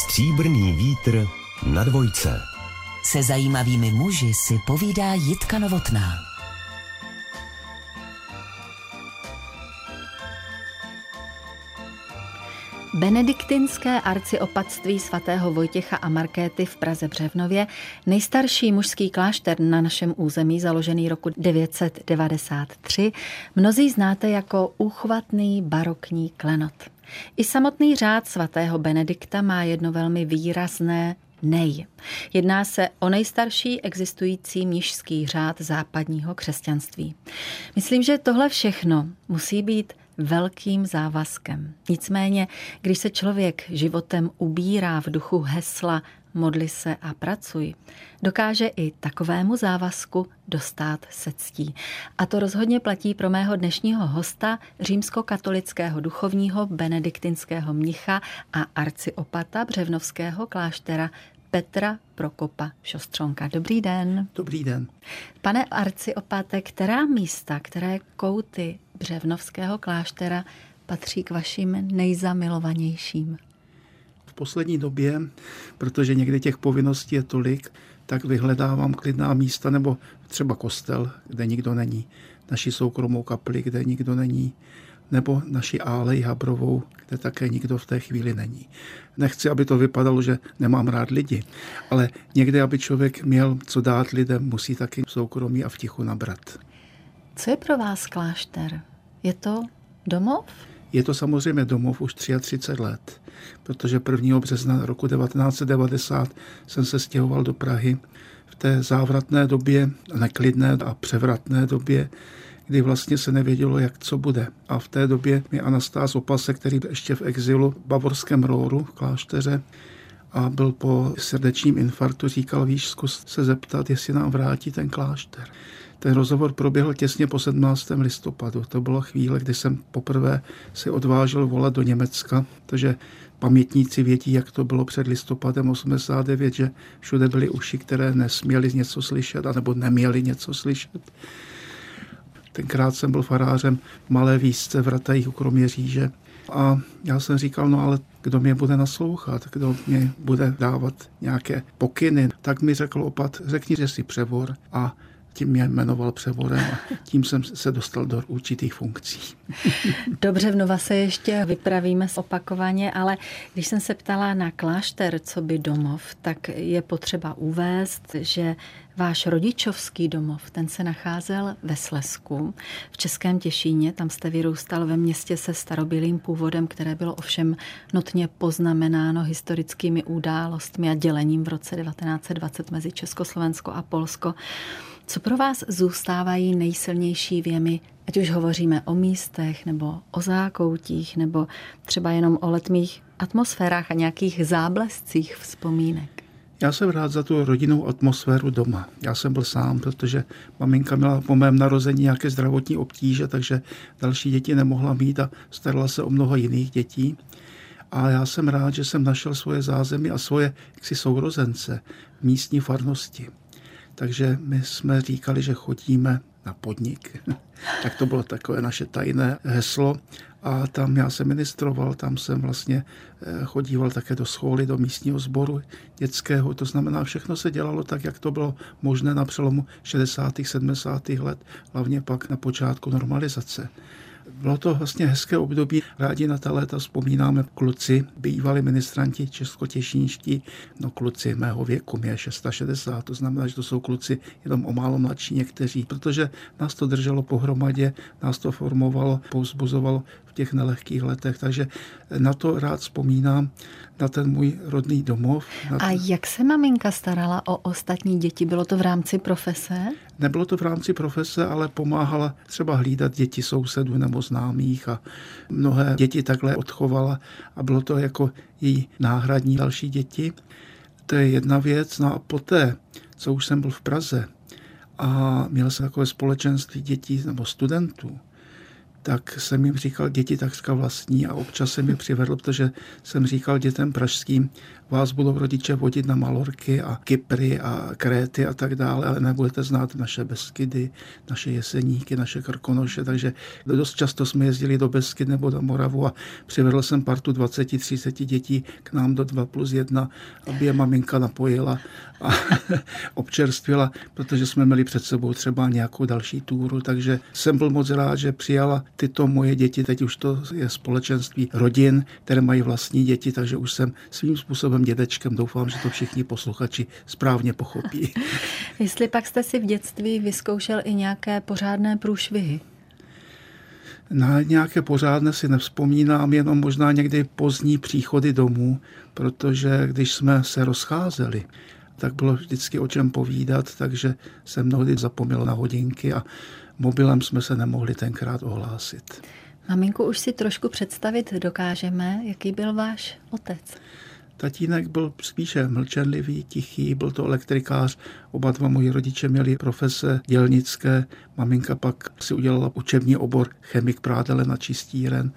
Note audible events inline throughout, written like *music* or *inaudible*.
Stříbrný vítr na dvojce. Se zajímavými muži si povídá Jitka Novotná. Benediktinské arciopatství svatého Vojtěcha a Markéty v Praze Břevnově, nejstarší mužský klášter na našem území, založený roku 993, mnozí znáte jako úchvatný barokní klenot. I samotný řád svatého Benedikta má jedno velmi výrazné nej. Jedná se o nejstarší existující mnižský řád západního křesťanství. Myslím, že tohle všechno musí být velkým závazkem. Nicméně, když se člověk životem ubírá v duchu hesla modli se a pracuj, dokáže i takovému závazku dostat se ctí. A to rozhodně platí pro mého dnešního hosta, římskokatolického duchovního benediktinského mnicha a arciopata Břevnovského kláštera Petra Prokopa Šostřonka. Dobrý den. Dobrý den. Pane arciopate, která místa, které kouty Břevnovského kláštera patří k vašim nejzamilovanějším? V poslední době, protože někdy těch povinností je tolik, tak vyhledávám klidná místa nebo třeba kostel, kde nikdo není, naši soukromou kapli, kde nikdo není, nebo naši Álej Habrovou, kde také nikdo v té chvíli není. Nechci, aby to vypadalo, že nemám rád lidi, ale někdy, aby člověk měl co dát lidem, musí taky v soukromí a v tichu nabrat. Co je pro vás klášter? Je to domov? Je to samozřejmě domov už 33 let, protože 1. března roku 1990 jsem se stěhoval do Prahy v té závratné době, neklidné a převratné době, kdy vlastně se nevědělo, jak co bude. A v té době mi Anastás Opase, který byl ještě v exilu v Bavorském Róru v klášteře, a byl po srdečním infarktu, říkal, víš, zkus se zeptat, jestli nám vrátí ten klášter. Ten rozhovor proběhl těsně po 17. listopadu. To byla chvíle, kdy jsem poprvé si odvážil volat do Německa, protože pamětníci vědí, jak to bylo před listopadem 89, že všude byly uši, které nesměly něco slyšet, anebo neměly něco slyšet. Tenkrát jsem byl farářem v malé výzce v Ratajích u Kroměříže. A já jsem říkal, no ale kdo mě bude naslouchat, kdo mě bude dávat nějaké pokyny, tak mi řekl opat, řekni, že jsi převor a tím mě jmenoval převorem a tím jsem se dostal do určitých funkcí. Dobře, v Nova se ještě vypravíme opakovaně, ale když jsem se ptala na klášter, co by domov, tak je potřeba uvést, že Váš rodičovský domov, ten se nacházel ve Slesku, v Českém Těšíně. Tam jste vyrůstal ve městě se starobilým původem, které bylo ovšem nutně poznamenáno historickými událostmi a dělením v roce 1920 mezi Československo a Polsko. Co pro vás zůstávají nejsilnější věmy, ať už hovoříme o místech, nebo o zákoutích, nebo třeba jenom o letmých atmosférách a nějakých záblescích vzpomínek? Já jsem rád za tu rodinnou atmosféru doma. Já jsem byl sám, protože maminka měla po mém narození nějaké zdravotní obtíže, takže další děti nemohla mít a starala se o mnoho jiných dětí. A já jsem rád, že jsem našel svoje zázemí a svoje jaksi sourozence v místní farnosti. Takže my jsme říkali, že chodíme na podnik. *laughs* tak to bylo takové naše tajné heslo. A tam já jsem ministroval, tam jsem vlastně eh, chodíval také do schóly, do místního sboru dětského. To znamená, všechno se dělalo tak, jak to bylo možné na přelomu 60. 70. let, hlavně pak na počátku normalizace. Bylo to vlastně hezké období. Rádi na ta léta vzpomínáme kluci, bývali ministranti českotěšínští, no kluci mého věku, mě je 660, to znamená, že to jsou kluci jenom o málo mladší někteří, protože nás to drželo pohromadě, nás to formovalo, pouzbuzovalo v těch nelehkých letech, takže na to rád vzpomínám, na ten můj rodný domov. A jak se maminka starala o ostatní děti? Bylo to v rámci profese? Nebylo to v rámci profese, ale pomáhala třeba hlídat děti sousedů nebo známých a mnohé děti takhle odchovala a bylo to jako její náhradní další děti. To je jedna věc. No a poté, co už jsem byl v Praze a měl jsem takové společenství dětí nebo studentů, tak jsem jim říkal děti takřka vlastní. A občas jsem je přivedl, protože jsem říkal dětem pražským, vás budou rodiče vodit na Malorky a Kypry a Kréty a tak dále, ale nebudete znát naše Beskydy, naše Jeseníky, naše Krkonoše, takže dost často jsme jezdili do Beskyd nebo do Moravu a přivedl jsem partu 20-30 dětí k nám do 2 plus 1, aby je maminka napojila a *laughs* občerstvila, protože jsme měli před sebou třeba nějakou další túru, takže jsem byl moc rád, že přijala tyto moje děti, teď už to je společenství rodin, které mají vlastní děti, takže už jsem svým způsobem dědečkem. Doufám, že to všichni posluchači správně pochopí. *laughs* Jestli pak jste si v dětství vyzkoušel i nějaké pořádné průšvihy? Na nějaké pořádné si nevzpomínám, jenom možná někdy pozdní příchody domů, protože když jsme se rozcházeli, tak bylo vždycky o čem povídat, takže jsem mnohdy zapomněl na hodinky a mobilem jsme se nemohli tenkrát ohlásit. Maminku už si trošku představit dokážeme, jaký byl váš otec. Tatínek byl spíše mlčenlivý, tichý, byl to elektrikář. Oba dva moji rodiče měli profese dělnické. Maminka pak si udělala učební obor chemik prádele na čistíren.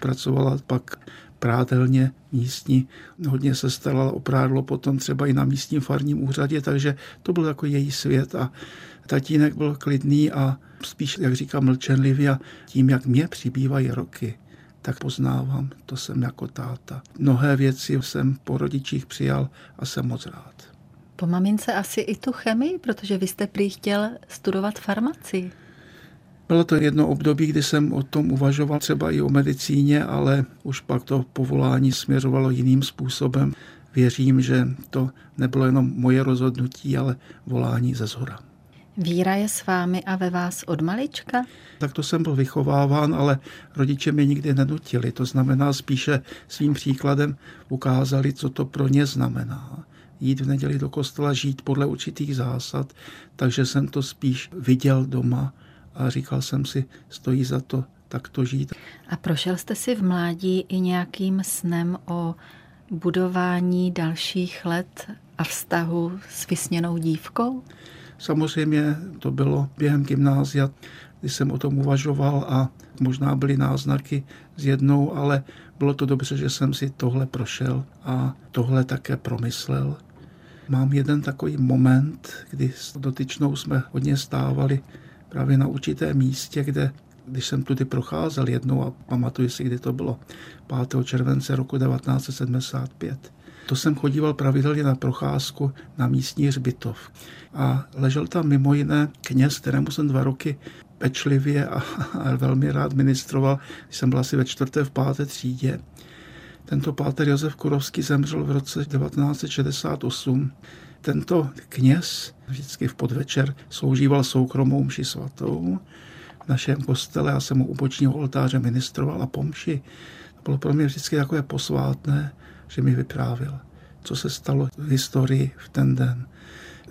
Pracovala pak prádelně místní. Hodně se starala o prádlo potom třeba i na místním farním úřadě, takže to byl jako její svět a tatínek byl klidný a spíš, jak říkám, mlčenlivý a tím, jak mě přibývají roky, tak poznávám, to jsem jako táta. Mnohé věci jsem po rodičích přijal a jsem moc rád. Po mamince asi i tu chemii, protože vy jste prý chtěl studovat farmaci. Bylo to jedno období, kdy jsem o tom uvažoval třeba i o medicíně, ale už pak to povolání směřovalo jiným způsobem. Věřím, že to nebylo jenom moje rozhodnutí, ale volání ze zhora. Víra je s vámi a ve vás od malička? Tak to jsem byl vychováván, ale rodiče mě nikdy nenutili. To znamená spíše svým příkladem ukázali, co to pro ně znamená. Jít v neděli do kostela, žít podle určitých zásad, takže jsem to spíš viděl doma a říkal jsem si, stojí za to takto žít. A prošel jste si v mládí i nějakým snem o budování dalších let a vztahu s vysněnou dívkou? Samozřejmě to bylo během gymnázia, kdy jsem o tom uvažoval a možná byly náznaky s jednou, ale bylo to dobře, že jsem si tohle prošel a tohle také promyslel. Mám jeden takový moment, kdy s dotyčnou jsme hodně stávali právě na určitém místě, kde když jsem tudy procházel jednou a pamatuju si, kdy to bylo, 5. července roku 1975, to jsem chodíval pravidelně na procházku na místní hřbitov. A ležel tam mimo jiné kněz, kterému jsem dva roky pečlivě a, a velmi rád ministroval, když jsem byl asi ve čtvrté, v páté třídě. Tento páter Josef Kurovský zemřel v roce 1968. Tento kněz vždycky v podvečer sloužíval soukromou mši svatou v našem kostele. Já jsem mu u bočního oltáře ministroval a pomši. To bylo pro mě vždycky takové posvátné, že mi vyprávěl, co se stalo v historii v ten den.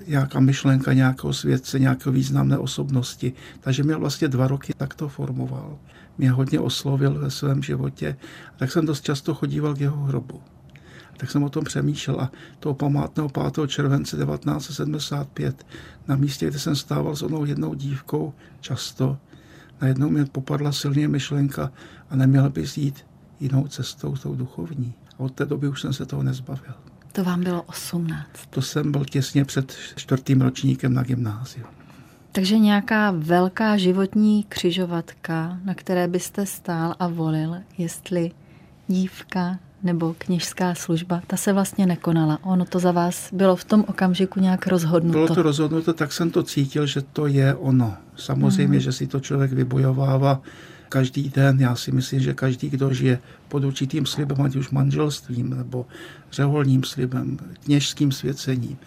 Nějaká myšlenka nějakého světce, nějaké významné osobnosti. Takže mě vlastně dva roky takto formoval. Mě hodně oslovil ve svém životě. Tak jsem dost často chodíval k jeho hrobu tak jsem o tom přemýšlel a toho památného 5. července 1975 na místě, kde jsem stával s onou jednou dívkou často, najednou mě popadla silně myšlenka a neměl bys jít jinou cestou, tou duchovní. A od té doby už jsem se toho nezbavil. To vám bylo 18. To jsem byl těsně před čtvrtým ročníkem na gymnáziu. Takže nějaká velká životní křižovatka, na které byste stál a volil, jestli dívka nebo kněžská služba, ta se vlastně nekonala. Ono to za vás bylo v tom okamžiku nějak rozhodnuto. Bylo to rozhodnuto, tak jsem to cítil, že to je ono. Samozřejmě, mm. že si to člověk vybojovává každý den. Já si myslím, že každý, kdo žije pod určitým slibem, ať už manželstvím nebo řeholním slibem, kněžským svěcením,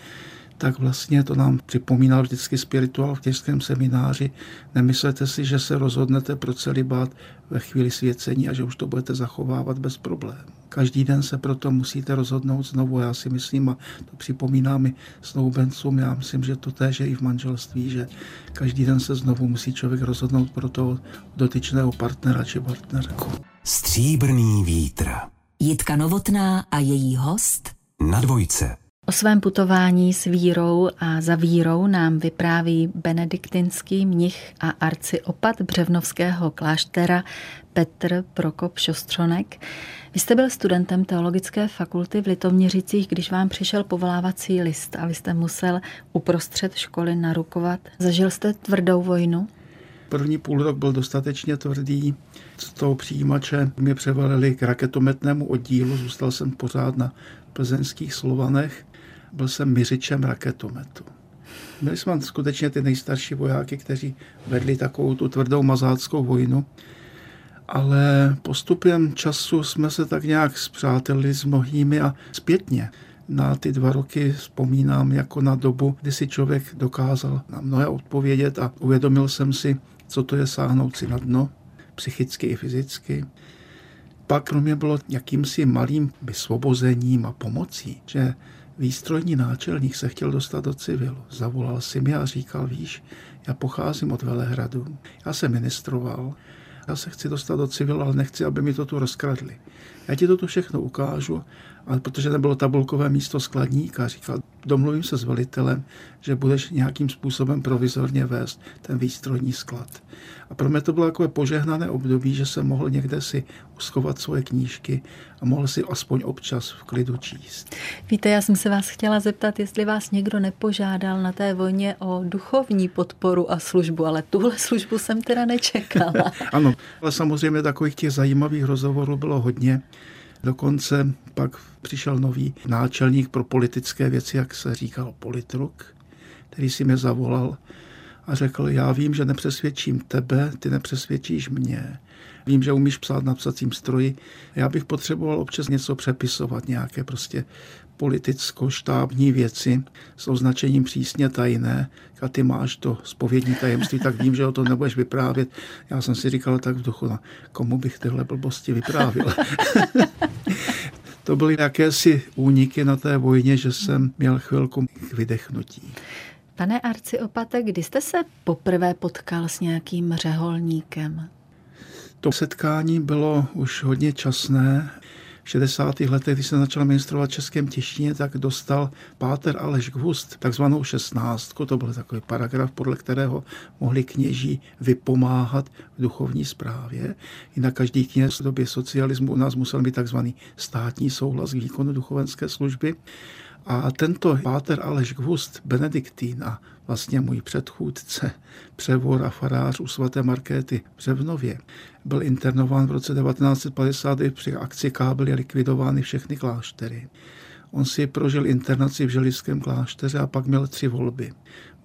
tak vlastně to nám připomínal vždycky spirituál v těžkém semináři. Nemyslete si, že se rozhodnete pro celibát ve chvíli svěcení a že už to budete zachovávat bez problémů. Každý den se proto musíte rozhodnout znovu. Já si myslím, a to připomíná mi snoubencům, já myslím, že to též je i v manželství, že každý den se znovu musí člověk rozhodnout pro toho dotyčného partnera či partnerku. Stříbrný vítr. Jitka Novotná a její host Na dvojce. O svém putování s vírou a za vírou nám vypráví benediktinský mnich a arciopat Břevnovského kláštera Petr Prokop Šostřonek. Vy jste byl studentem teologické fakulty v Litoměřicích, když vám přišel povolávací list a vy jste musel uprostřed školy narukovat. Zažil jste tvrdou vojnu? První půl rok byl dostatečně tvrdý. Z toho přijímače mě převalili k raketometnému oddílu, zůstal jsem pořád na plzeňských Slovanech. Byl jsem myřičem raketometu. Měli jsme skutečně ty nejstarší vojáky, kteří vedli takovou tu tvrdou mazáckou vojnu ale postupem času jsme se tak nějak zpřátelili s mnohými a zpětně na ty dva roky vzpomínám jako na dobu, kdy si člověk dokázal na mnohé odpovědět a uvědomil jsem si, co to je sáhnout si na dno, psychicky i fyzicky. Pak pro mě bylo jakýmsi malým vysvobozením a pomocí, že výstrojní náčelník se chtěl dostat do civilu. Zavolal si mi a říkal, víš, já pocházím od Velehradu, já jsem ministroval, já se chci dostat do civilu, ale nechci, aby mi to tu rozkradli. Já ti to tu všechno ukážu, ale protože nebylo tabulkové místo skladníka, říkal, domluvím se s velitelem, že budeš nějakým způsobem provizorně vést ten výstrojní sklad. A pro mě to bylo takové požehnané období, že jsem mohl někde si uschovat svoje knížky a mohl si aspoň občas v klidu číst. Víte, já jsem se vás chtěla zeptat, jestli vás někdo nepožádal na té vojně o duchovní podporu a službu, ale tuhle službu jsem teda nečekala. *laughs* ano, ale samozřejmě takových těch zajímavých rozhovorů bylo hodně. Dokonce pak přišel nový náčelník pro politické věci, jak se říkal, politruk, který si mě zavolal a řekl, já vím, že nepřesvědčím tebe, ty nepřesvědčíš mě. Vím, že umíš psát na psacím stroji. Já bych potřeboval občas něco přepisovat, nějaké prostě politicko-štábní věci s označením přísně tajné a ty máš to spovědní tajemství, tak vím, že o to nebudeš vyprávět. Já jsem si říkal tak v duchu, no, komu bych tyhle blbosti vyprávěl. *laughs* to byly jakési úniky na té vojně, že jsem měl chvilku k vydechnutí. Pane Arciopate, kdy jste se poprvé potkal s nějakým řeholníkem? To setkání bylo už hodně časné. V 60. letech, když se začal ministrovat Českém Těšíně, tak dostal páter Aleš Gvust takzvanou šestnáctku. To byl takový paragraf, podle kterého mohli kněží vypomáhat v duchovní správě. I na každý kněz v době socialismu u nás musel mít takzvaný státní souhlas k výkonu duchovenské služby. A tento páter Aleš Gvust, benediktín a vlastně můj předchůdce, převor a farář u svaté Markéty v Řevnově, byl internován v roce 1950, při akci K byly likvidovány všechny kláštery. On si prožil internaci v Želivském klášteře a pak měl tři volby.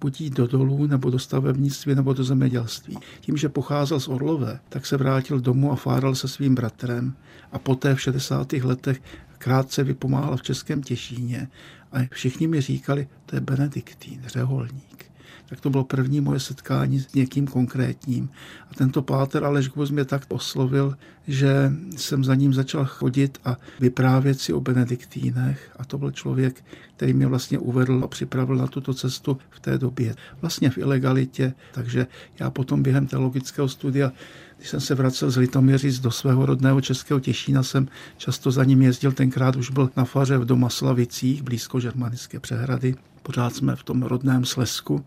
Buď jít do dolů, nebo do stavebnictví, nebo do zemědělství. Tím, že pocházel z Orlové, tak se vrátil domů a fáral se svým bratrem a poté v 60. letech krátce vypomáhal v Českém Těšíně a všichni mi říkali, to je Benediktín, řeholník. Tak to bylo první moje setkání s někým konkrétním. A tento páter Aleš Gvozd mě tak oslovil, že jsem za ním začal chodit a vyprávět si o benediktínech. A to byl člověk, který mě vlastně uvedl a připravil na tuto cestu v té době. Vlastně v ilegalitě. Takže já potom během teologického studia když jsem se vracel z Litoměřic do svého rodného českého Těšína, jsem často za ním jezdil, tenkrát už byl na faře v Domaslavicích, blízko Žermanické přehrady. Pořád jsme v tom rodném Slesku.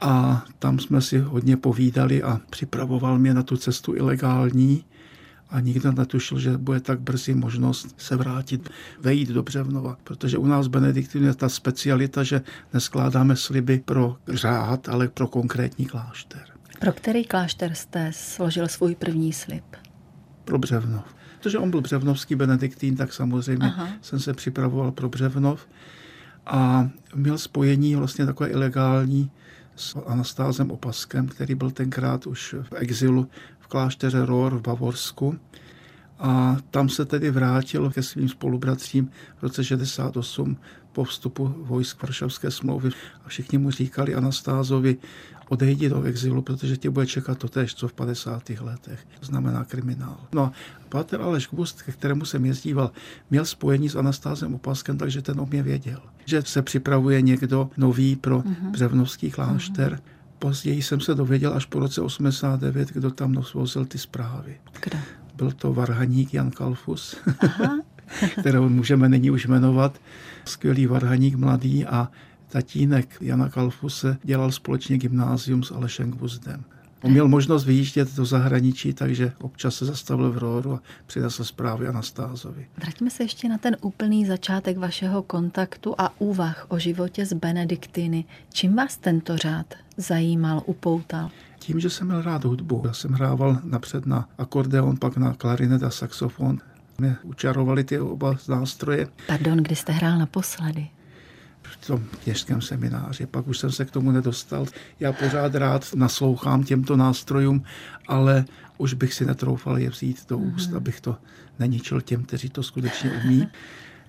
A tam jsme si hodně povídali a připravoval mě na tu cestu ilegální a nikdo netušil, že bude tak brzy možnost se vrátit, vejít do Břevnova, protože u nás Benediktin je ta specialita, že neskládáme sliby pro řád, ale pro konkrétní klášter. Pro který klášter jste složil svůj první slib? Pro Břevnov. Protože on byl břevnovský benediktín, tak samozřejmě Aha. jsem se připravoval pro Břevnov a měl spojení vlastně takové ilegální s Anastázem Opaskem, který byl tenkrát už v exilu v klášteře Rohr v Bavorsku. A tam se tedy vrátil ke svým spolubratřím v roce 68 po vstupu vojsk Varšavské smlouvy a všichni mu říkali Anastázovi, odejdi do exilu, protože tě bude čekat to tež, co v 50. letech. To znamená kriminál. No a Páter Aleš Kubust, ke kterému jsem jezdíval, měl spojení s Anastázem Opaskem, takže ten o mě věděl, že se připravuje někdo nový pro uh-huh. Břevnovský klášter. Uh-huh. Později jsem se dověděl až po roce 89, kdo tam nosvozil ty zprávy. Kdo? Byl to varhaník Jan Kalfus. *laughs* Kterou můžeme nyní už jmenovat. Skvělý varhaník mladý a tatínek Jana Kalfuse dělal společně gymnázium s Alešem Gvuzdem. On měl možnost vyjíždět do zahraničí, takže občas se zastavil v Rohoru a přinesl zprávy Anastázovi. Vraťme se ještě na ten úplný začátek vašeho kontaktu a úvah o životě s Benediktiny. Čím vás tento řád zajímal, upoutal? Tím, že jsem měl rád hudbu. Já jsem hrával napřed na akordeon, pak na klarinet a saxofon. Mě učarovali ty oba nástroje. Pardon, kdy jste hrál naposledy? V tom kněžském semináři. Pak už jsem se k tomu nedostal. Já pořád rád naslouchám těmto nástrojům, ale už bych si netroufal je vzít do úst, mm-hmm. abych to neničil těm, kteří to skutečně umí.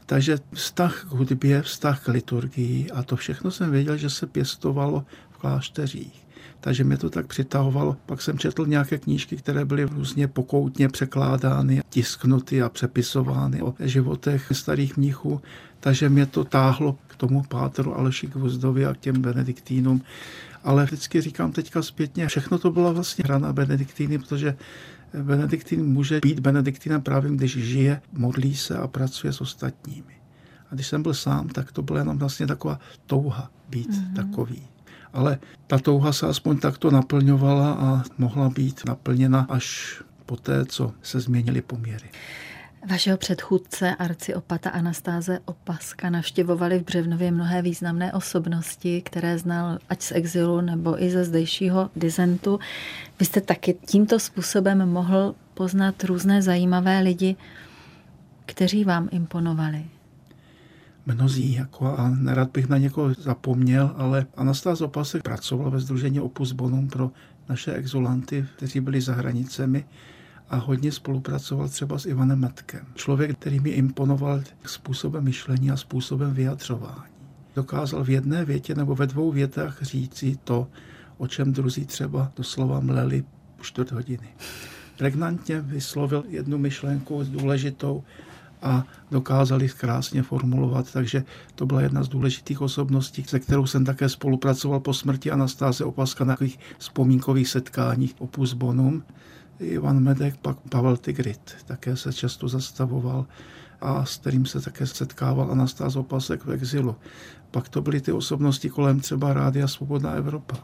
Takže vztah k hudbě, vztah k liturgii a to všechno jsem věděl, že se pěstovalo v klášteřích. Takže mě to tak přitahovalo. Pak jsem četl nějaké knížky, které byly různě pokoutně překládány, tisknuty a přepisovány o životech starých mnichů. Takže mě to táhlo k tomu pátru Aleši Gvozdovi a k těm benediktínům. Ale vždycky říkám teďka zpětně, všechno to byla vlastně hra na benediktíny, protože Benediktín může být benediktinem právě, když žije, modlí se a pracuje s ostatními. A když jsem byl sám, tak to byla jenom vlastně taková touha být mm-hmm. takový. Ale ta touha se aspoň takto naplňovala a mohla být naplněna až poté, co se změnily poměry. Vašeho předchůdce arciopata Anastáze Opaska navštěvovali v Břevnově mnohé významné osobnosti, které znal ať z exilu nebo i ze zdejšího dizentu. Vy jste taky tímto způsobem mohl poznat různé zajímavé lidi, kteří vám imponovali. Mnozí, jako a nerad bych na někoho zapomněl, ale Anastáz Opasek pracoval ve Združení Opus Bonum pro naše exulanty, kteří byli za hranicemi a hodně spolupracoval třeba s Ivanem Metkem. Člověk, který mi imponoval způsobem myšlení a způsobem vyjadřování. Dokázal v jedné větě nebo ve dvou větách říci to, o čem druzí třeba doslova mleli čtvrt hodiny. Pregnantně vyslovil jednu myšlenku důležitou a dokázali krásně formulovat, takže to byla jedna z důležitých osobností, se kterou jsem také spolupracoval po smrti Anastáze Opaska na takových vzpomínkových setkáních Opus Bonum. Ivan Medek, pak Pavel Tigrit, také se často zastavoval a s kterým se také setkával Anastáz Opasek v exilu. Pak to byly ty osobnosti kolem třeba Rádia Svobodná Evropa.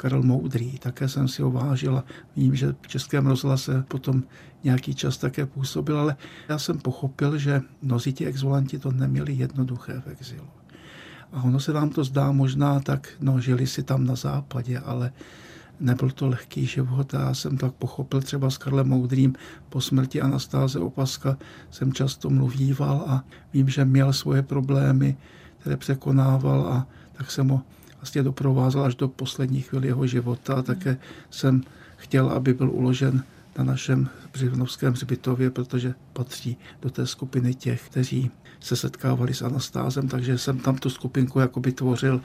Karel Moudrý, také jsem si ho vážil a vím, že v Českém rozhlase potom nějaký čas také působil, ale já jsem pochopil, že mnozí ti exvolanti to neměli jednoduché v exilu. A ono se vám to zdá možná tak, no žili si tam na západě, ale nebyl to lehký život a já jsem tak pochopil třeba s Karlem Moudrým po smrti Anastáze Opaska jsem často mluvíval a vím, že měl svoje problémy, které překonával a tak jsem ho vlastně doprovázel až do poslední chvíli jeho života. A také jsem chtěl, aby byl uložen na našem Břivnovském hřbitově, protože patří do té skupiny těch, kteří se setkávali s Anastázem, takže jsem tam tu skupinku jakoby tvořil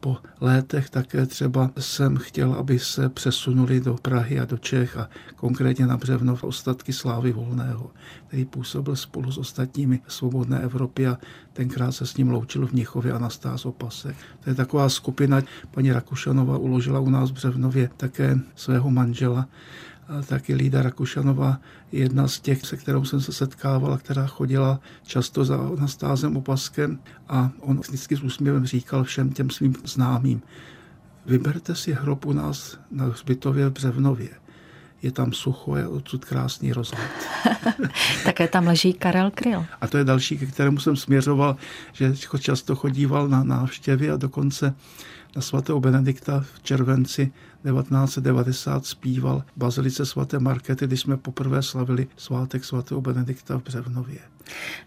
po létech také třeba jsem chtěl, aby se přesunuli do Prahy a do Čech a konkrétně na Břevnov ostatky Slávy Volného, který působil spolu s ostatními Svobodné Evropě a tenkrát se s ním loučil v Mnichově Anastáz Opasek. To je taková skupina, paní Rakušanova uložila u nás v Břevnově také svého manžela a taky Lída Rakušanová je jedna z těch, se kterou jsem se setkávala, která chodila často za Anastázem Opaskem a on vždycky s úsměvem říkal všem těm svým známým, vyberte si hrob u nás na hřbitově v Břevnově. Je tam sucho, je odsud krásný rozhled. *laughs* Také tam leží Karel Kryl. A to je další, ke kterému jsem směřoval, že často chodíval na návštěvy a dokonce na svatého Benedikta v červenci 1990 zpíval Bazilice svaté Markety, když jsme poprvé slavili svátek svatého Benedikta v Břevnově.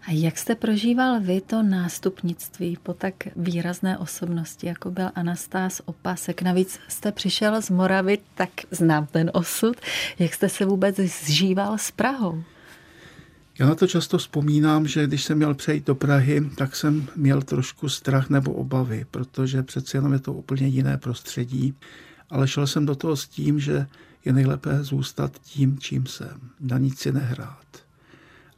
A jak jste prožíval vy to nástupnictví po tak výrazné osobnosti, jako byl Anastás Opasek? Navíc jste přišel z Moravy, tak znám ten osud. Jak jste se vůbec zžíval s Prahou? Já na to často vzpomínám, že když jsem měl přejít do Prahy, tak jsem měl trošku strach nebo obavy, protože přece jenom je to úplně jiné prostředí. Ale šel jsem do toho s tím, že je nejlépe zůstat tím, čím jsem, na nic si nehrát.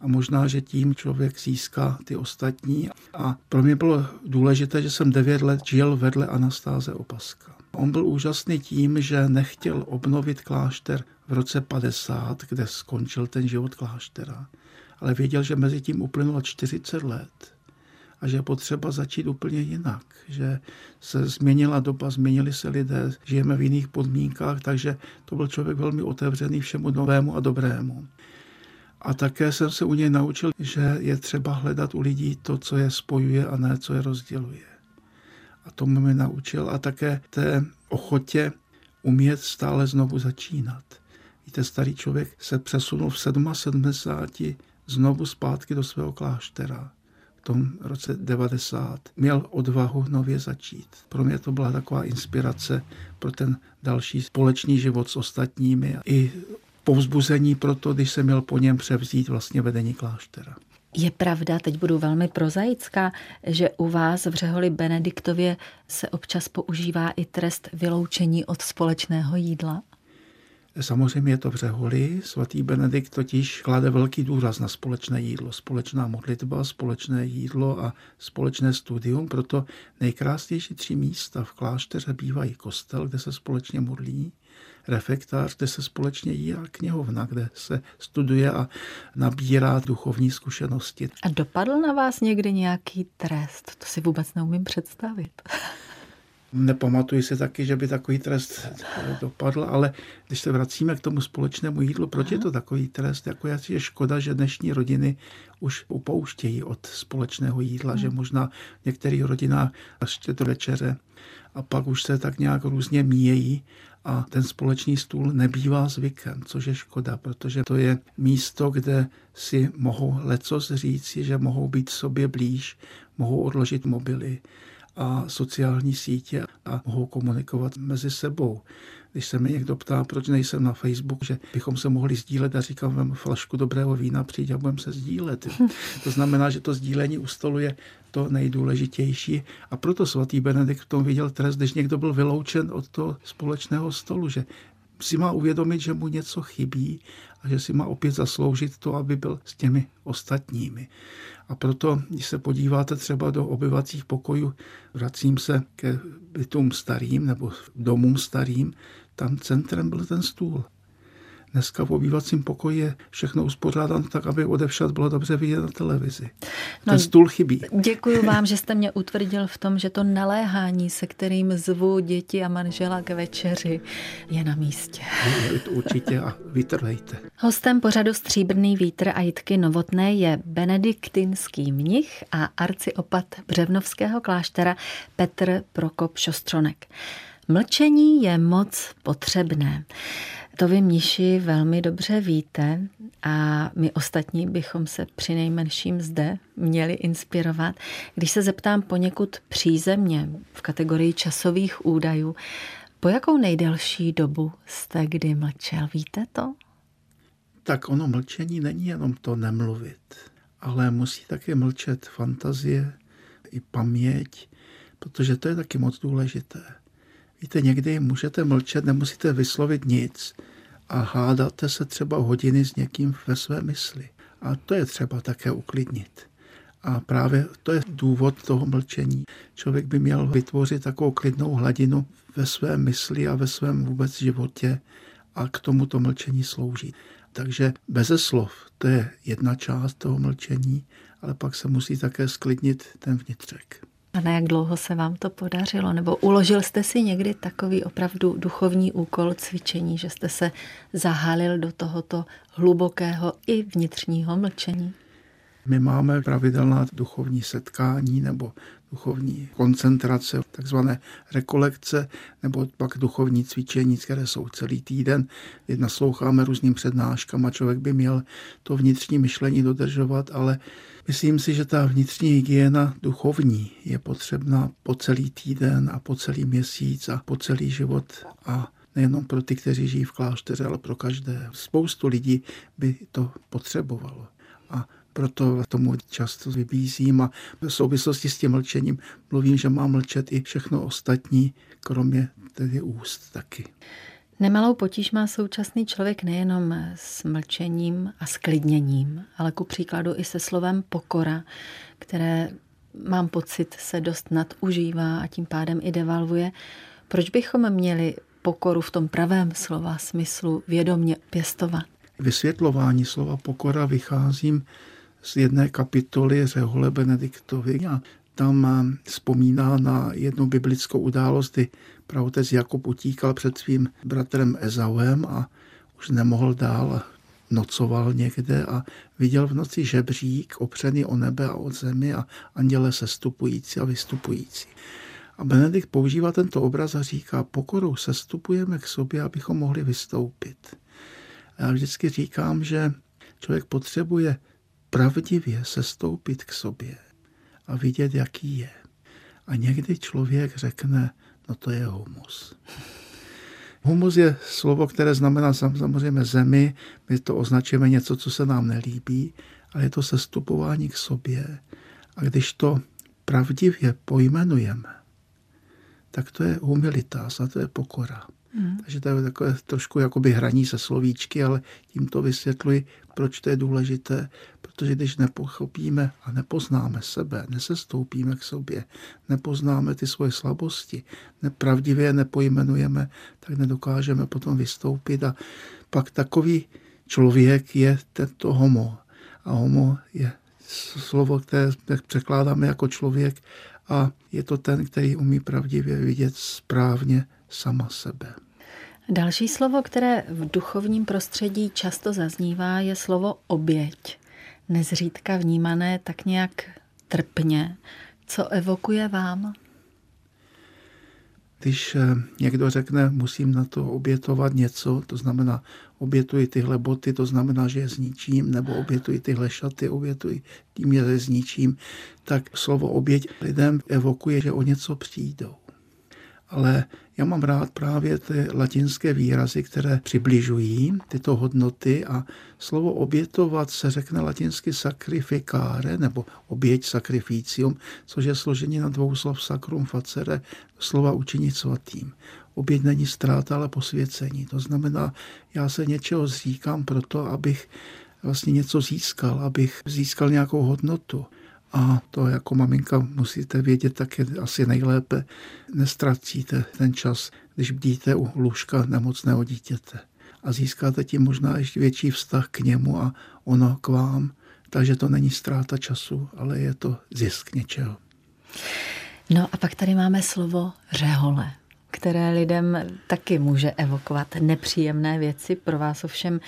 A možná, že tím člověk získá ty ostatní. A pro mě bylo důležité, že jsem devět let žil vedle Anastáze Opaska. On byl úžasný tím, že nechtěl obnovit klášter v roce 50, kde skončil ten život kláštera ale věděl, že mezi tím uplynulo 40 let a že je potřeba začít úplně jinak, že se změnila doba, změnili se lidé, žijeme v jiných podmínkách, takže to byl člověk velmi otevřený všemu novému a dobrému. A také jsem se u něj naučil, že je třeba hledat u lidí to, co je spojuje a ne, co je rozděluje. A tomu mi naučil a také té ochotě umět stále znovu začínat. Víte, starý člověk se přesunul v 77 znovu zpátky do svého kláštera v tom roce 90. Měl odvahu nově začít. Pro mě to byla taková inspirace pro ten další společný život s ostatními i povzbuzení pro to, když jsem měl po něm převzít vlastně vedení kláštera. Je pravda, teď budu velmi prozaická, že u vás v Řeholi Benediktově se občas používá i trest vyloučení od společného jídla? Samozřejmě je to v Řeholi. Svatý Benedikt totiž klade velký důraz na společné jídlo. Společná modlitba, společné jídlo a společné studium. Proto nejkrásnější tři místa v klášteře bývají kostel, kde se společně modlí, refektář, kde se společně jí a knihovna, kde se studuje a nabírá duchovní zkušenosti. A dopadl na vás někdy nějaký trest? To si vůbec neumím představit. Nepamatuji si taky, že by takový trest dopadl, ale když se vracíme k tomu společnému jídlu, proč Aha. je to takový trest? Jako je škoda, že dnešní rodiny už upouštějí od společného jídla, hmm. že možná v některých rodinách ještě do večeře a pak už se tak nějak různě míjejí a ten společný stůl nebývá zvykem, což je škoda, protože to je místo, kde si mohou lecos říci, že mohou být sobě blíž, mohou odložit mobily a sociální sítě a mohou komunikovat mezi sebou. Když se mi někdo ptá, proč nejsem na Facebook, že bychom se mohli sdílet a říkám, vem flašku dobrého vína, přijď a budeme se sdílet. *laughs* To znamená, že to sdílení u stolu je to nejdůležitější a proto svatý Benedikt v tom viděl trest, když někdo byl vyloučen od toho společného stolu, že si má uvědomit, že mu něco chybí a že si má opět zasloužit to, aby byl s těmi ostatními. A proto, když se podíváte třeba do obyvacích pokojů, vracím se ke bytům starým nebo domům starým, tam centrem byl ten stůl. Dneska v obývacím pokoji je všechno uspořádáno tak, aby odevšat bylo dobře vidět na televizi. No, Ten stůl chybí. Děkuji *laughs* vám, že jste mě utvrdil v tom, že to naléhání, se kterým zvu děti a manžela k večeři, je na místě. Určitě a vytrhejte. Hostem pořadu Stříbrný vítr a Jitky Novotné je benediktinský mnich a arciopat Břevnovského kláštera Petr Prokop Šostronek. Mlčení je moc potřebné. To vy, Míši, velmi dobře víte a my ostatní bychom se při nejmenším zde měli inspirovat. Když se zeptám poněkud přízemně v kategorii časových údajů, po jakou nejdelší dobu jste kdy mlčel? Víte to? Tak ono mlčení není jenom to nemluvit, ale musí také mlčet fantazie i paměť, protože to je taky moc důležité. Víte, někdy můžete mlčet, nemusíte vyslovit nic a hádáte se třeba hodiny s někým ve své mysli. A to je třeba také uklidnit. A právě to je důvod toho mlčení. Člověk by měl vytvořit takovou klidnou hladinu ve své mysli a ve svém vůbec životě a k tomu to mlčení slouží. Takže beze slov, to je jedna část toho mlčení, ale pak se musí také sklidnit ten vnitřek. A na jak dlouho se vám to podařilo? Nebo uložil jste si někdy takový opravdu duchovní úkol cvičení, že jste se zahálil do tohoto hlubokého i vnitřního mlčení? My máme pravidelná duchovní setkání nebo duchovní koncentrace, takzvané rekolekce, nebo pak duchovní cvičení, které jsou celý týden, kdy nasloucháme různým přednáškám a člověk by měl to vnitřní myšlení dodržovat, ale myslím si, že ta vnitřní hygiena duchovní je potřebná po celý týden a po celý měsíc a po celý život a nejenom pro ty, kteří žijí v klášteře, ale pro každé. Spoustu lidí by to potřebovalo. A proto tomu často vybízím a v souvislosti s tím mlčením mluvím, že má mlčet i všechno ostatní, kromě tedy úst taky. Nemalou potíž má současný člověk nejenom s mlčením a sklidněním, ale ku příkladu i se slovem pokora, které mám pocit se dost nadužívá a tím pádem i devalvuje. Proč bychom měli pokoru v tom pravém slova smyslu vědomně pěstovat? vysvětlování slova pokora vycházím z jedné kapitoly Řehole Benediktovi a tam vzpomíná na jednu biblickou událost, kdy pravotec Jakub utíkal před svým bratrem Ezauem a už nemohl dál nocoval někde a viděl v noci žebřík opřený o nebe a o zemi a anděle sestupující a vystupující. A Benedikt používá tento obraz a říká, pokorou sestupujeme k sobě, abychom mohli vystoupit. A já vždycky říkám, že člověk potřebuje pravdivě sestoupit k sobě a vidět, jaký je. A někdy člověk řekne, no to je humus. Humus je slovo, které znamená samozřejmě zemi. My to označujeme něco, co se nám nelíbí, ale je to sestupování k sobě. A když to pravdivě pojmenujeme, tak to je humilitas a to je pokora. Hmm. Takže to je takové trošku jakoby hraní se slovíčky, ale tím to vysvětluji, proč to je důležité. Protože když nepochopíme a nepoznáme sebe, nesestoupíme k sobě, nepoznáme ty svoje slabosti, nepravdivě je nepojmenujeme, tak nedokážeme potom vystoupit. A pak takový člověk je tento homo. A homo je slovo, které překládáme jako člověk a je to ten, který umí pravdivě vidět správně sama sebe. Další slovo, které v duchovním prostředí často zaznívá, je slovo oběť. Nezřídka vnímané tak nějak trpně. Co evokuje vám? Když eh, někdo řekne, musím na to obětovat něco, to znamená, obětuji tyhle boty, to znamená, že je zničím, nebo obětuji tyhle šaty, obětuji tím je zničím, tak slovo oběť lidem evokuje, že o něco přijdou ale já mám rád právě ty latinské výrazy, které přibližují tyto hodnoty a slovo obětovat se řekne latinsky sacrificare nebo oběť sacrificium, což je složení na dvou slov sacrum facere, slova učinit svatým. Oběť není ztráta, ale posvěcení. To znamená, já se něčeho zříkám proto, abych vlastně něco získal, abych získal nějakou hodnotu. A to jako maminka musíte vědět také asi nejlépe. Nestracíte ten čas, když bdíte u lůžka nemocného dítěte. A získáte tím možná ještě větší vztah k němu a ono k vám. Takže to není ztráta času, ale je to zisk něčeho. No a pak tady máme slovo řehole, které lidem taky může evokovat nepříjemné věci. Pro vás ovšem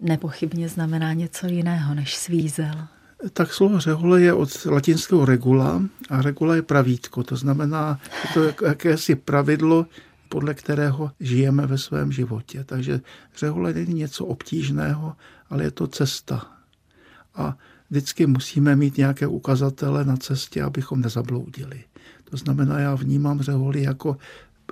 nepochybně znamená něco jiného než svízel. Tak slovo řehole je od latinského regula a regula je pravítko. To znamená, je to jakési pravidlo, podle kterého žijeme ve svém životě. Takže řehole není něco obtížného, ale je to cesta. A vždycky musíme mít nějaké ukazatele na cestě, abychom nezabloudili. To znamená, já vnímám řeholi jako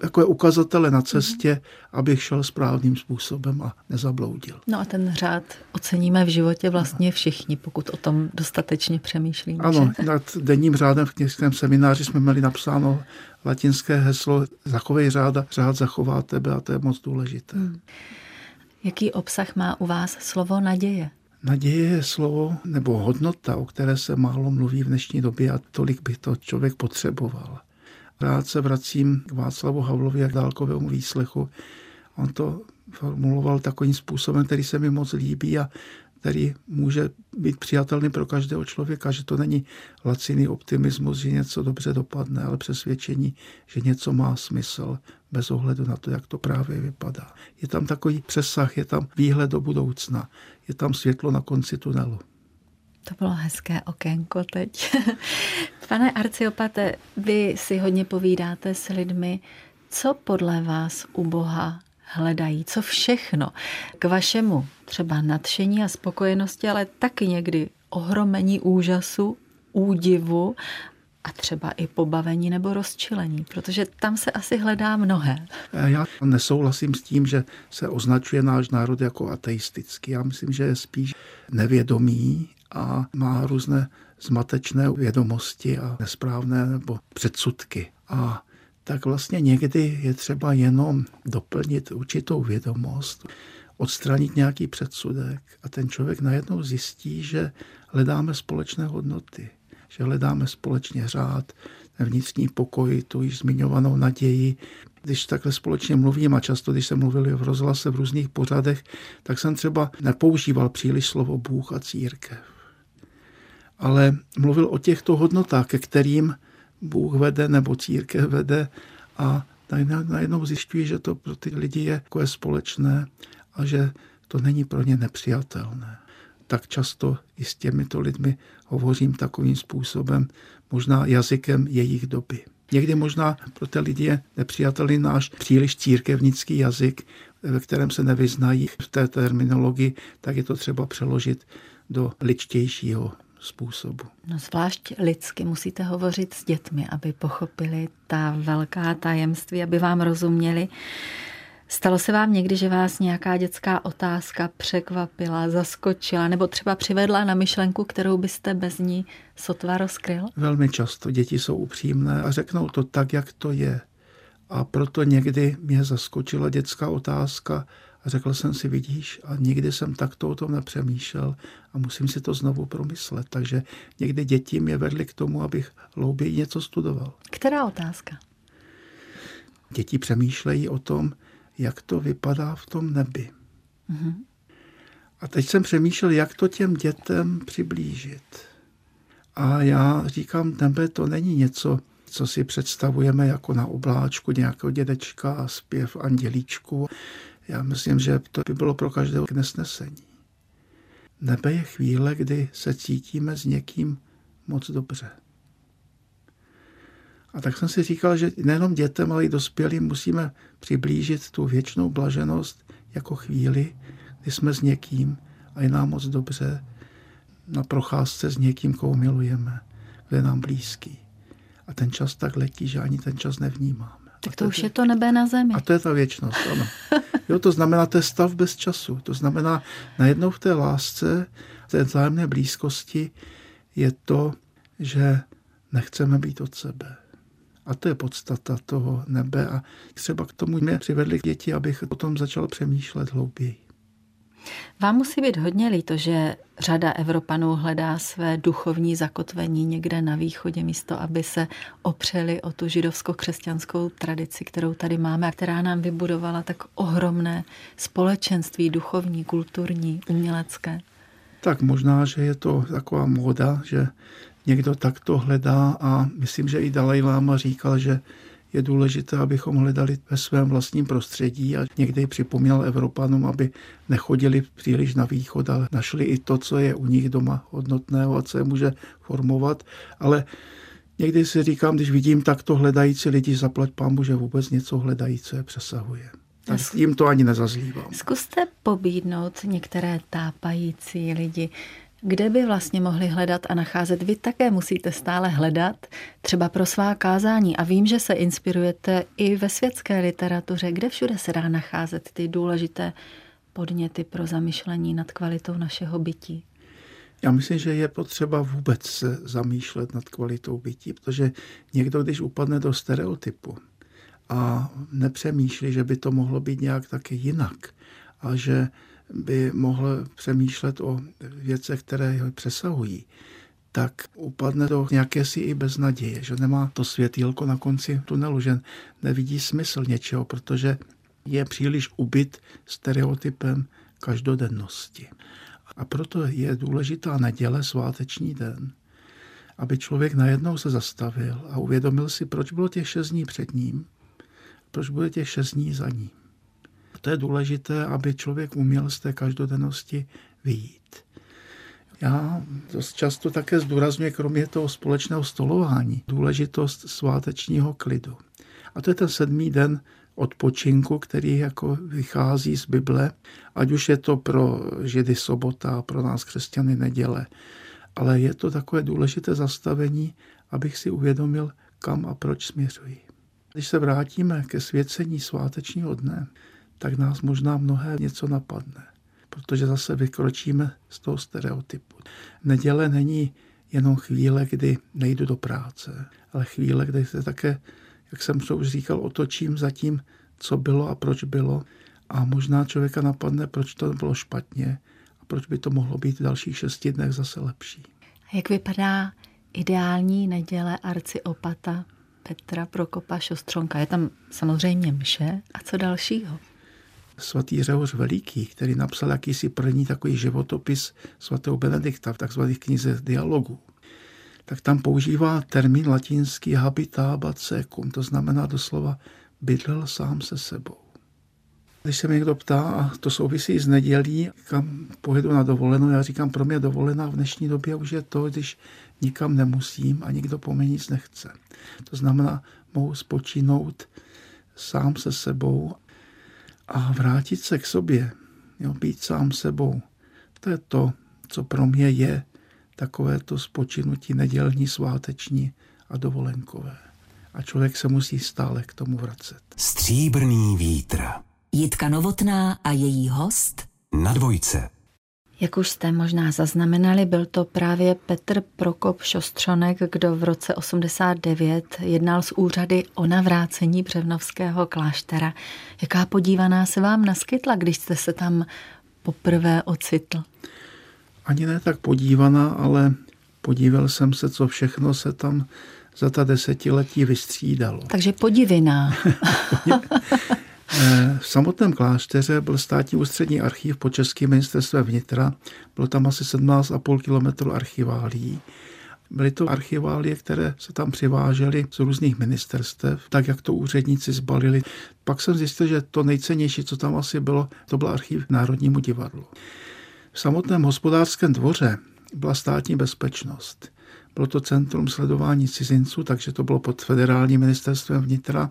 jako ukazatele na cestě, abych šel správným způsobem a nezabloudil. No a ten řád oceníme v životě vlastně všichni, pokud o tom dostatečně přemýšlíme. Ano, že? nad denním řádem v kněžském semináři jsme měli napsáno latinské heslo zachovej řáda, řád zachová tebe a to je moc důležité. Hmm. Jaký obsah má u vás slovo naděje? Naděje je slovo nebo hodnota, o které se málo mluví v dnešní době a tolik by to člověk potřeboval. Rád se vracím k Václavu Havlovi a k dálkovému výslechu. On to formuloval takovým způsobem, který se mi moc líbí a který může být přijatelný pro každého člověka, že to není laciný optimismus, že něco dobře dopadne, ale přesvědčení, že něco má smysl bez ohledu na to, jak to právě vypadá. Je tam takový přesah, je tam výhled do budoucna, je tam světlo na konci tunelu. To bylo hezké okénko teď. *laughs* Pane Arciopate, vy si hodně povídáte s lidmi. Co podle vás u Boha hledají? Co všechno k vašemu třeba nadšení a spokojenosti, ale taky někdy ohromení úžasu, údivu a třeba i pobavení nebo rozčilení, protože tam se asi hledá mnohé. Já nesouhlasím s tím, že se označuje náš národ jako ateistický. Já myslím, že je spíš nevědomý a má různé zmatečné vědomosti a nesprávné nebo předsudky. A tak vlastně někdy je třeba jenom doplnit určitou vědomost, odstranit nějaký předsudek a ten člověk najednou zjistí, že hledáme společné hodnoty, že hledáme společně řád, vnitřní pokoj, tu již zmiňovanou naději, Když takhle společně mluvím a často, když jsem mluvil v rozhlase v různých pořadech, tak jsem třeba nepoužíval příliš slovo Bůh a církev. Ale mluvil o těchto hodnotách, ke kterým Bůh vede nebo církev vede a najednou zjišťují, že to pro ty lidi je jako je společné a že to není pro ně nepřijatelné. Tak často i s těmito lidmi hovořím takovým způsobem, možná jazykem jejich doby. Někdy možná pro ty lidi je nepřijatelný náš příliš církevnický jazyk, ve kterém se nevyznají v té terminologii, tak je to třeba přeložit do ličtějšího způsobu. No zvlášť lidsky musíte hovořit s dětmi, aby pochopili ta velká tajemství, aby vám rozuměli. Stalo se vám někdy, že vás nějaká dětská otázka překvapila, zaskočila nebo třeba přivedla na myšlenku, kterou byste bez ní sotva rozkryl? Velmi často děti jsou upřímné a řeknou to tak, jak to je. A proto někdy mě zaskočila dětská otázka řekl jsem si, vidíš, a nikdy jsem takto o tom nepřemýšlel a musím si to znovu promyslet. Takže někdy děti mě vedly k tomu, abych hlouběji něco studoval. Která otázka? Děti přemýšlejí o tom, jak to vypadá v tom nebi. Mm-hmm. A teď jsem přemýšlel, jak to těm dětem přiblížit. A já říkám, nebe to není něco, co si představujeme jako na obláčku nějakého dědečka a zpěv andělíčku. Já myslím, že to by bylo pro každého k nesnesení. Nebe je chvíle, kdy se cítíme s někým moc dobře. A tak jsem si říkal, že nejenom dětem, ale i dospělým musíme přiblížit tu věčnou blaženost jako chvíli, kdy jsme s někým a je nám moc dobře na procházce s někým, koho milujeme, kdo je nám blízký. A ten čas tak letí, že ani ten čas nevnímáme. Tak to, to už je to nebe na zemi. A to je ta věčnost, ano. Jo, to znamená, to je stav bez času. To znamená, najednou v té lásce, v té vzájemné blízkosti je to, že nechceme být od sebe. A to je podstata toho nebe a třeba k tomu mě přivedli děti, abych o tom začal přemýšlet hlouběji. Vám musí být hodně líto, že řada Evropanů hledá své duchovní zakotvení někde na východě, místo aby se opřeli o tu židovsko-křesťanskou tradici, kterou tady máme a která nám vybudovala tak ohromné společenství duchovní, kulturní, umělecké. Tak možná, že je to taková móda, že někdo takto hledá a myslím, že i Dalaj Lama říkal, že je důležité, abychom hledali ve svém vlastním prostředí a někdy připomněl Evropanům, aby nechodili příliš na východ, ale našli i to, co je u nich doma hodnotného a co je může formovat. Ale někdy si říkám, když vidím takto hledající lidi, zaplať pámu, že vůbec něco hledají, co je přesahuje. Tak jim to ani nezazlívám. Zkuste pobídnout některé tápající lidi kde by vlastně mohli hledat a nacházet? Vy také musíte stále hledat, třeba pro svá kázání. A vím, že se inspirujete i ve světské literatuře. Kde všude se dá nacházet ty důležité podněty pro zamyšlení nad kvalitou našeho bytí? Já myslím, že je potřeba vůbec se zamýšlet nad kvalitou bytí, protože někdo, když upadne do stereotypu a nepřemýšlí, že by to mohlo být nějak taky jinak a že by mohl přemýšlet o věcech, které ho přesahují, tak upadne do nějaké si i beznaděje, že nemá to světýlko na konci tunelu, že nevidí smysl něčeho, protože je příliš ubyt stereotypem každodennosti. A proto je důležitá neděle, sváteční den, aby člověk najednou se zastavil a uvědomil si, proč bylo těch šest dní před ním, proč bude těch šest dní za ním. To je důležité, aby člověk uměl z té každodennosti vyjít. Já dost často také zdůrazňuji, kromě toho společného stolování, důležitost svátečního klidu. A to je ten sedmý den odpočinku, který jako vychází z Bible, ať už je to pro Židy sobota, pro nás křesťany neděle. Ale je to takové důležité zastavení, abych si uvědomil, kam a proč směřuji. Když se vrátíme ke svěcení svátečního dne, tak nás možná mnohé něco napadne, protože zase vykročíme z toho stereotypu. Neděle není jenom chvíle, kdy nejdu do práce, ale chvíle, kdy se také, jak jsem už říkal, otočím za tím, co bylo a proč bylo. A možná člověka napadne, proč to bylo špatně a proč by to mohlo být v dalších šesti dnech zase lepší. Jak vypadá ideální neděle arci opata Petra Prokopa Šostřonka. Je tam samozřejmě mše a co dalšího? Svatý Řehoř Veliký, který napsal jakýsi první takový životopis svatého Benedikta v takzvaných knize dialogu, tak tam používá termín latinský habitabat secum, to znamená doslova bydlel sám se sebou. Když se mě někdo ptá, a to souvisí s nedělí, kam pojedu na dovolenou, já říkám, pro mě dovolená v dnešní době už je to, když nikam nemusím a nikdo po mě nic nechce. To znamená, mohu spočinout sám se sebou a vrátit se k sobě, jo, být sám sebou. To je to, co pro mě je takové to spočinutí nedělní, sváteční a dovolenkové. A člověk se musí stále k tomu vracet. Stříbrný vítr. Jitka Novotná a její host Na dvojce. Jak už jste možná zaznamenali, byl to právě Petr Prokop Šostřonek, kdo v roce 89 jednal s úřady o navrácení Břevnovského kláštera. Jaká podívaná se vám naskytla, když jste se tam poprvé ocitl? Ani ne tak podívaná, ale podíval jsem se, co všechno se tam za ta desetiletí vystřídalo. Takže podiviná. *laughs* *laughs* Eh, v samotném klášteře byl státní ústřední archív po Českém ministerstve vnitra. Bylo tam asi 17,5 kilometru archiválí. Byly to archiválie, které se tam přivážely z různých ministerstev, tak jak to úředníci zbalili. Pak jsem zjistil, že to nejcennější, co tam asi bylo, to byl archiv Národnímu divadlu. V samotném hospodářském dvoře byla státní bezpečnost. Bylo to centrum sledování cizinců, takže to bylo pod federálním ministerstvem vnitra.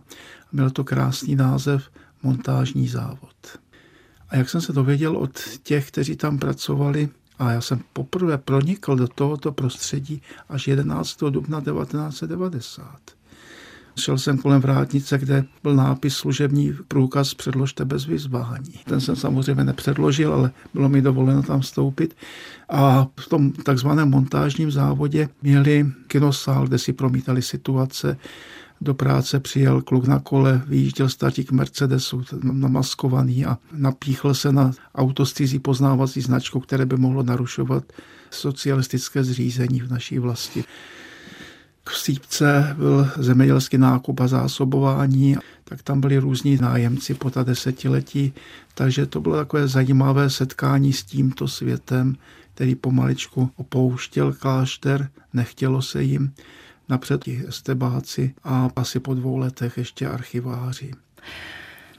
Mělo to krásný název montážní závod. A jak jsem se dověděl od těch, kteří tam pracovali, a já jsem poprvé pronikl do tohoto prostředí až 11. dubna 1990. Šel jsem kolem vrátnice, kde byl nápis služební průkaz předložte bez vyzvání. Ten jsem samozřejmě nepředložil, ale bylo mi dovoleno tam vstoupit. A v tom takzvaném montážním závodě měli kinosál, kde si promítali situace, do práce přijel kluk na kole, vyjížděl statík Mercedesu namaskovaný a napíchl se na auto s cizí poznávací značkou, které by mohlo narušovat socialistické zřízení v naší vlasti. K sípce byl zemědělský nákup a zásobování, tak tam byli různí nájemci po ta desetiletí, takže to bylo takové zajímavé setkání s tímto světem, který pomaličku opouštěl klášter, nechtělo se jim napřed ti estebáci a asi po dvou letech ještě archiváři.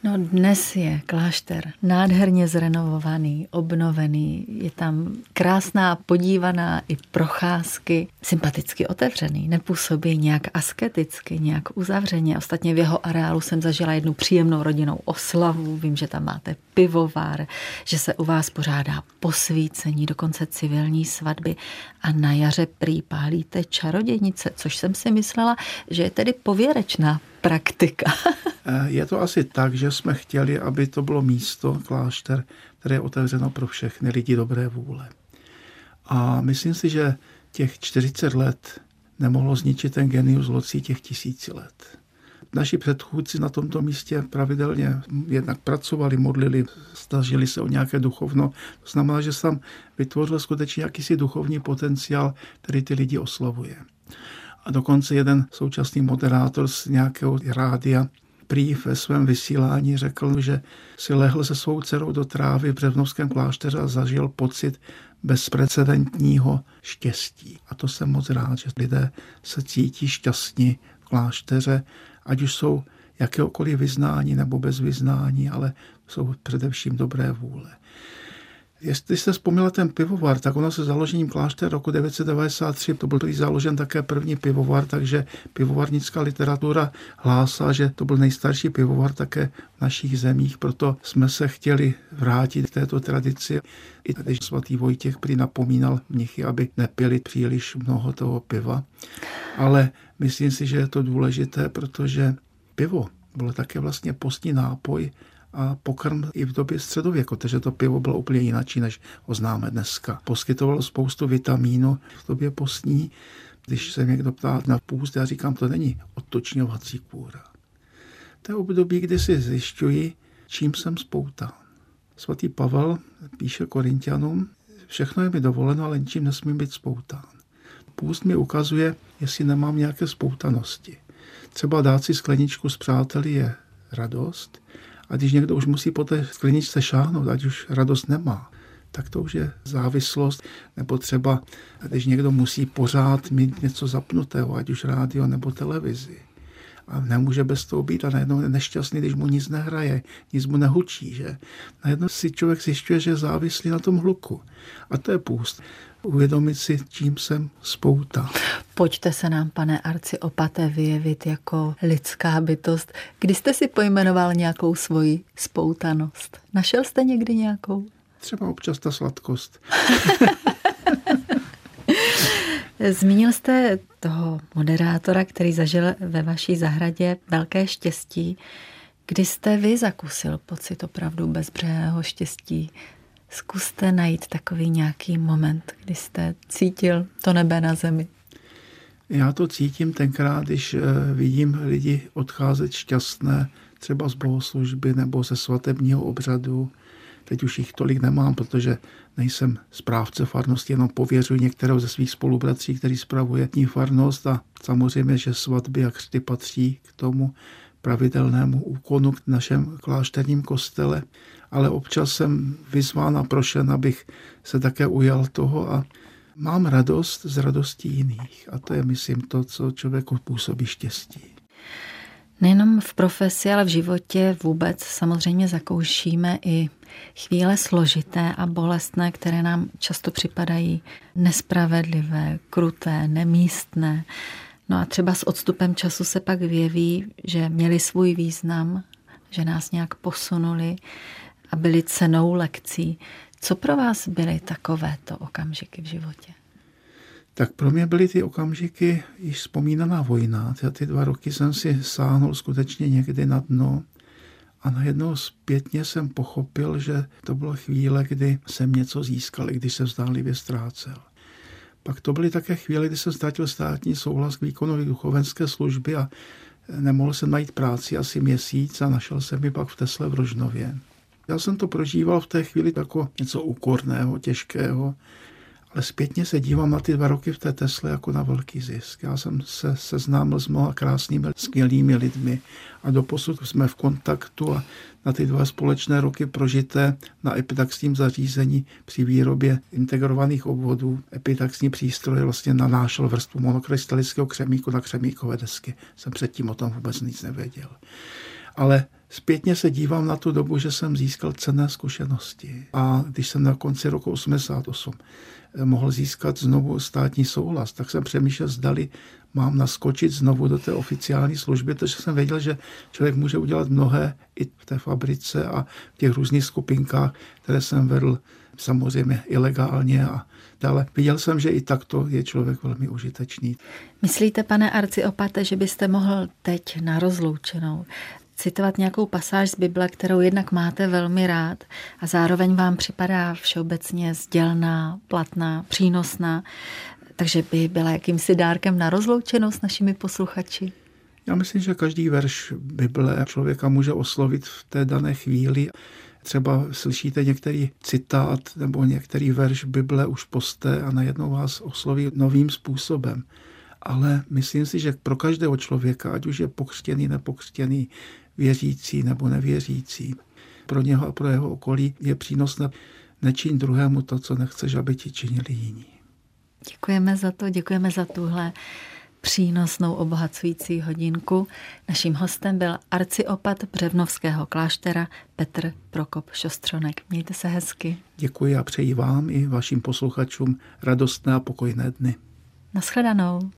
No dnes je klášter nádherně zrenovovaný, obnovený, je tam krásná podívaná i procházky, sympaticky otevřený, nepůsobí nějak asketicky, nějak uzavřeně. Ostatně v jeho areálu jsem zažila jednu příjemnou rodinnou oslavu, vím, že tam máte pivovar, že se u vás pořádá posvícení, dokonce civilní svatby. A na jaře prý pálíte čarodějnice, což jsem si myslela, že je tedy pověrečná praktika. *laughs* Eh, je to asi tak, že jsme chtěli, aby to bylo místo, klášter, které je otevřeno pro všechny lidi dobré vůle. A myslím si, že těch 40 let nemohlo zničit ten genius locí těch tisíci let. Naši předchůdci na tomto místě pravidelně jednak pracovali, modlili, snažili se o nějaké duchovno. To znamená, že se tam vytvořil skutečně jakýsi duchovní potenciál, který ty lidi oslavuje. A dokonce jeden současný moderátor z nějakého rádia prý ve svém vysílání řekl, že si lehl se svou dcerou do trávy v Břevnovském klášteře a zažil pocit bezprecedentního štěstí. A to jsem moc rád, že lidé se cítí šťastní v klášteře, ať už jsou jakéhokoliv vyznání nebo bez vyznání, ale jsou především dobré vůle. Jestli jste vzpomněla ten pivovar, tak ono se založením klášter roku 993, to byl založen také první pivovar, takže pivovarnická literatura hlásá, že to byl nejstarší pivovar také v našich zemích, proto jsme se chtěli vrátit k této tradici. I když svatý Vojtěch prý napomínal mnichy, aby nepili příliš mnoho toho piva. Ale myslím si, že je to důležité, protože pivo bylo také vlastně postní nápoj a pokrm i v době středověku, takže to pivo bylo úplně jináčí, než ho známe dneska. Poskytovalo spoustu vitamínu v době postní. Když se někdo ptá na půst, já říkám, to není odtočňovací kůra. To je období, kdy si zjišťuji, čím jsem spoután. Svatý Pavel píše Korintianům, všechno je mi dovoleno, ale ničím nesmím být spoután. Půst mi ukazuje, jestli nemám nějaké spoutanosti. Třeba dát si skleničku s přáteli je radost, a když někdo už musí po té skleničce šáhnout, ať už radost nemá, tak to už je závislost, nebo třeba, když někdo musí pořád mít něco zapnutého, ať už rádio nebo televizi. A nemůže bez toho být a najednou je nešťastný, když mu nic nehraje, nic mu nehučí. Že? Najednou si člověk zjišťuje, že je závislý na tom hluku. A to je půst. Uvědomit si, čím jsem spouta. Pojďte se nám, pane Arci, opaté vyjevit jako lidská bytost. Kdy jste si pojmenoval nějakou svoji spoutanost? Našel jste někdy nějakou? Třeba občas ta sladkost. *laughs* Zmínil jste toho moderátora, který zažil ve vaší zahradě velké štěstí. Kdy jste vy zakusil pocit opravdu bezbřehého štěstí? Zkuste najít takový nějaký moment, kdy jste cítil to nebe na zemi. Já to cítím tenkrát, když eh, vidím lidi odcházet šťastné, třeba z bohoslužby nebo ze svatebního obřadu, Teď už jich tolik nemám, protože nejsem správce farnosti, jenom pověřuji některého ze svých spolubratří, který spravuje ní farnost a samozřejmě, že svatby a křty patří k tomu pravidelnému úkonu v našem klášterním kostele, ale občas jsem vyzván a prošen, abych se také ujal toho a mám radost z radosti jiných. A to je, myslím, to, co člověku působí štěstí. Nejenom v profesi, ale v životě vůbec samozřejmě zakoušíme i chvíle složité a bolestné, které nám často připadají nespravedlivé, kruté, nemístné. No a třeba s odstupem času se pak vyjeví, že měli svůj význam, že nás nějak posunuli a byli cenou lekcí. Co pro vás byly takovéto okamžiky v životě? Tak pro mě byly ty okamžiky již vzpomínaná vojna. Ty, ty dva roky jsem si sáhnul skutečně někdy na dno a najednou zpětně jsem pochopil, že to byla chvíle, kdy jsem něco získal, i když jsem zdánlivě ztrácel. Pak to byly také chvíle, kdy jsem ztratil státní souhlas k výkonu duchovenské služby a nemohl jsem najít práci asi měsíc a našel jsem mi pak v Tesle v Rožnově. Já jsem to prožíval v té chvíli jako něco úkorného, těžkého, ale zpětně se dívám na ty dva roky v té Tesle jako na velký zisk. Já jsem se seznámil s mnoha krásnými, skvělými lidmi a doposud jsme v kontaktu a na ty dva společné roky prožité na epitaxním zařízení při výrobě integrovaných obvodů epitaxní přístroje vlastně nanášel vrstvu monokrystalického křemíku na křemíkové desky. Jsem předtím o tom vůbec nic nevěděl. Ale Zpětně se dívám na tu dobu, že jsem získal cenné zkušenosti. A když jsem na konci roku 88 mohl získat znovu státní souhlas, tak jsem přemýšlel, zdali mám naskočit znovu do té oficiální služby, protože jsem věděl, že člověk může udělat mnohé i v té fabrice a v těch různých skupinkách, které jsem vedl samozřejmě ilegálně a dále. Viděl jsem, že i takto je člověk velmi užitečný. Myslíte, pane Arci Opate, že byste mohl teď na rozloučenou citovat nějakou pasáž z Bible, kterou jednak máte velmi rád a zároveň vám připadá všeobecně sdělná, platná, přínosná, takže by byla jakýmsi dárkem na rozloučenou s našimi posluchači? Já myslím, že každý verš Bible člověka může oslovit v té dané chvíli. Třeba slyšíte některý citát nebo některý verš Bible už posté a najednou vás osloví novým způsobem. Ale myslím si, že pro každého člověka, ať už je pokřtěný, nepokřtěný, věřící nebo nevěřící. Pro něho a pro jeho okolí je přínosné nečin druhému to, co nechceš, aby ti činili jiní. Děkujeme za to, děkujeme za tuhle přínosnou obohacující hodinku. Naším hostem byl arciopat Břevnovského kláštera Petr Prokop Šostřonek. Mějte se hezky. Děkuji a přeji vám i vašim posluchačům radostné a pokojné dny. Naschledanou.